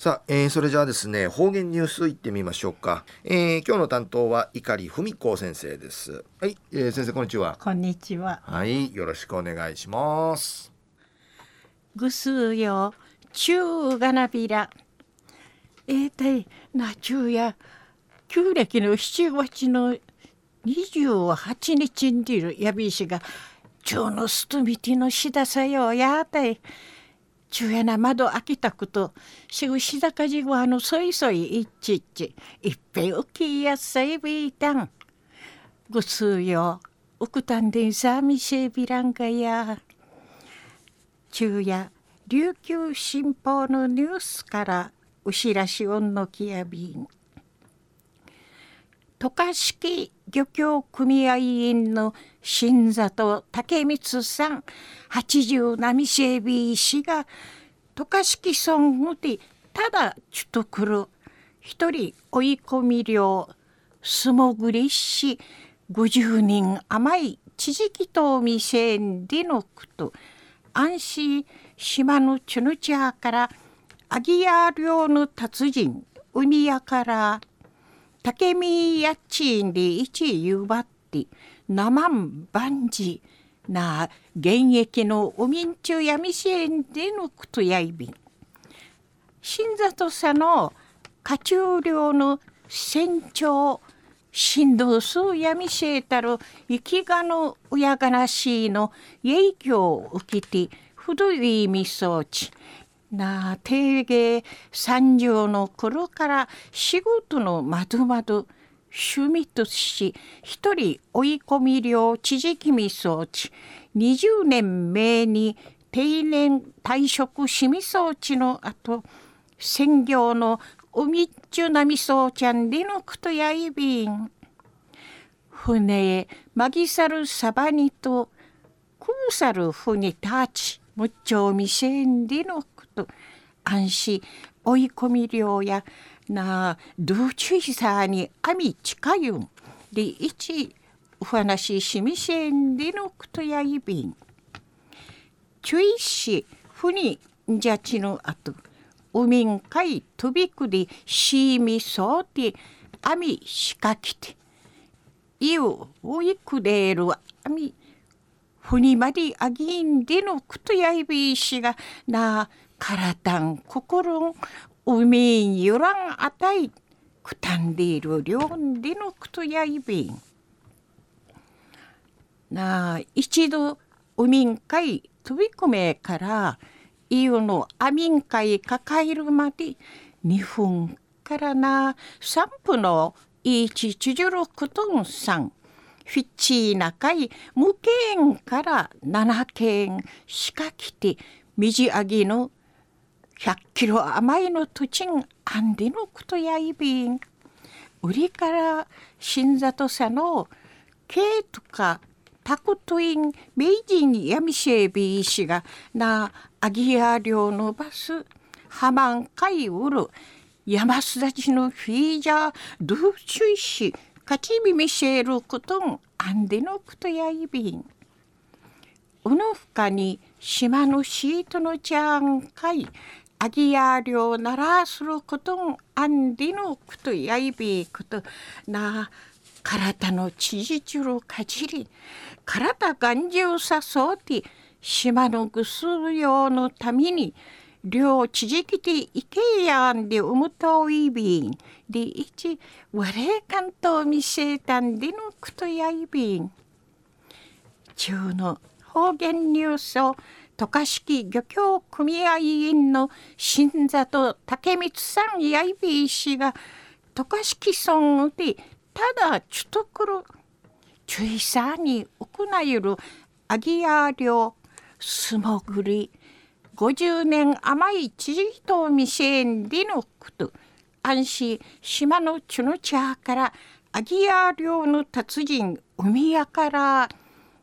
さあ、えー、それじゃあですね方言ニュースいってみましょうか、えー、今日の担当は碇文子先生です。はい、えー、先生こんにちは。こんにちは。はいよろしくお願いします。ぐすよ中がなびら。えー、たいな中や旧暦の7月の28日にいるやびしが中のすとみてのしださよやたい中やな窓開けたことしぐしだかじごあのそいそいいっちいちいっぺうきやさいびいたんぐすうようくたんでんさみせびらんがや。中や琉球新報のニュースからうしらしおんのきやびん。渡嘉敷漁協組合員の新里武光さん80波シェビー氏が渡嘉敷村でただちとくる一人追い込み量素潜りし50人甘い地域と未成年でのこと安心島のチュヌチャーからアギヤー領の達人海屋から竹見やちんで一ゆばって生んばんじな現役のおみんちゅやみしえんでのくとやいびん。新里さの家中領の船長振動数やみせえたる生きがの親がなしいの影響を受けて古いみそうちなあ定芸三条の頃から仕事のまどまど趣味とし一人追い込み量知識み装置20年目に定年退職しみ装置の後専業の海っちゅなみそうちゃんでのくとやいびん船へまぎさるさばにとくうさる船たちむっちょうみせんでのと安心追い込み量やなどうちいさにあみ近いん。で一お話しみせんでのくとやいびん。注意しふにんじゃちのあとうみんかいとびくりしみそうてあみしかきて。いおおいくれるあみふにまりあぎんでのくとやいびしがな体ん心ん海んらんあたいくたんでいる両でのくとやいびん。なあ一度海んかい飛び込めからいうのあみんかい抱えるまで2分からな3分の1ちじゅるくとんさんフィッチーなかい無限から7件しか来てみじあぎの100キロ甘いの土地んあんでのことやいびん。売りから新里さのケイとかタクトイン名人やみせびいしがなアギア領のバスハマンカイウル山すだちのフィージャードゥチュイシカチビミシェルことんアンデのことやいびん。うのふかに島のシートのちゃんかいアギヤー領ならすることんあんりのことやいびこと。な体のちじちゅるかじり。体がんじゅうさそうて島のぐすうようのために両ちじきていけやんでうむといびん。でいちわれかんと見せたんでのことやいびん。中の方言ニュースを渡嘉敷漁協組合員の新里竹光さんやいびい氏が渡嘉敷村でただちゅとくる注意さに行いるアギア漁素潜り50年甘い知事と未成年でのこと。安心島のチュノチャーからアギア漁の達人海屋から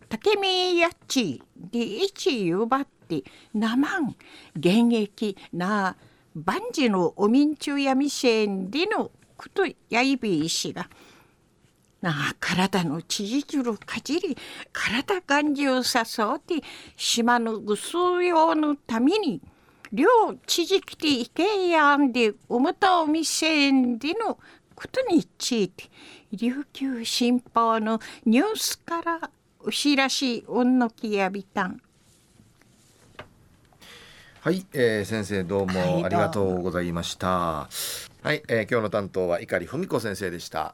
竹見やっちで一ゆばって生ん現役な万事のおみんちゅうやみせんでのことやいびいしがなあ体のちじじるかじり体がんじをさそうて島のぐすうようのために両知事来ていてやんでおもたお店でのことについて琉球新報のニュースからお知らしおんのきやびたんはい、えー、先生どうもありがとうございました。はい、えー、今日の担当は碇文子先生でした。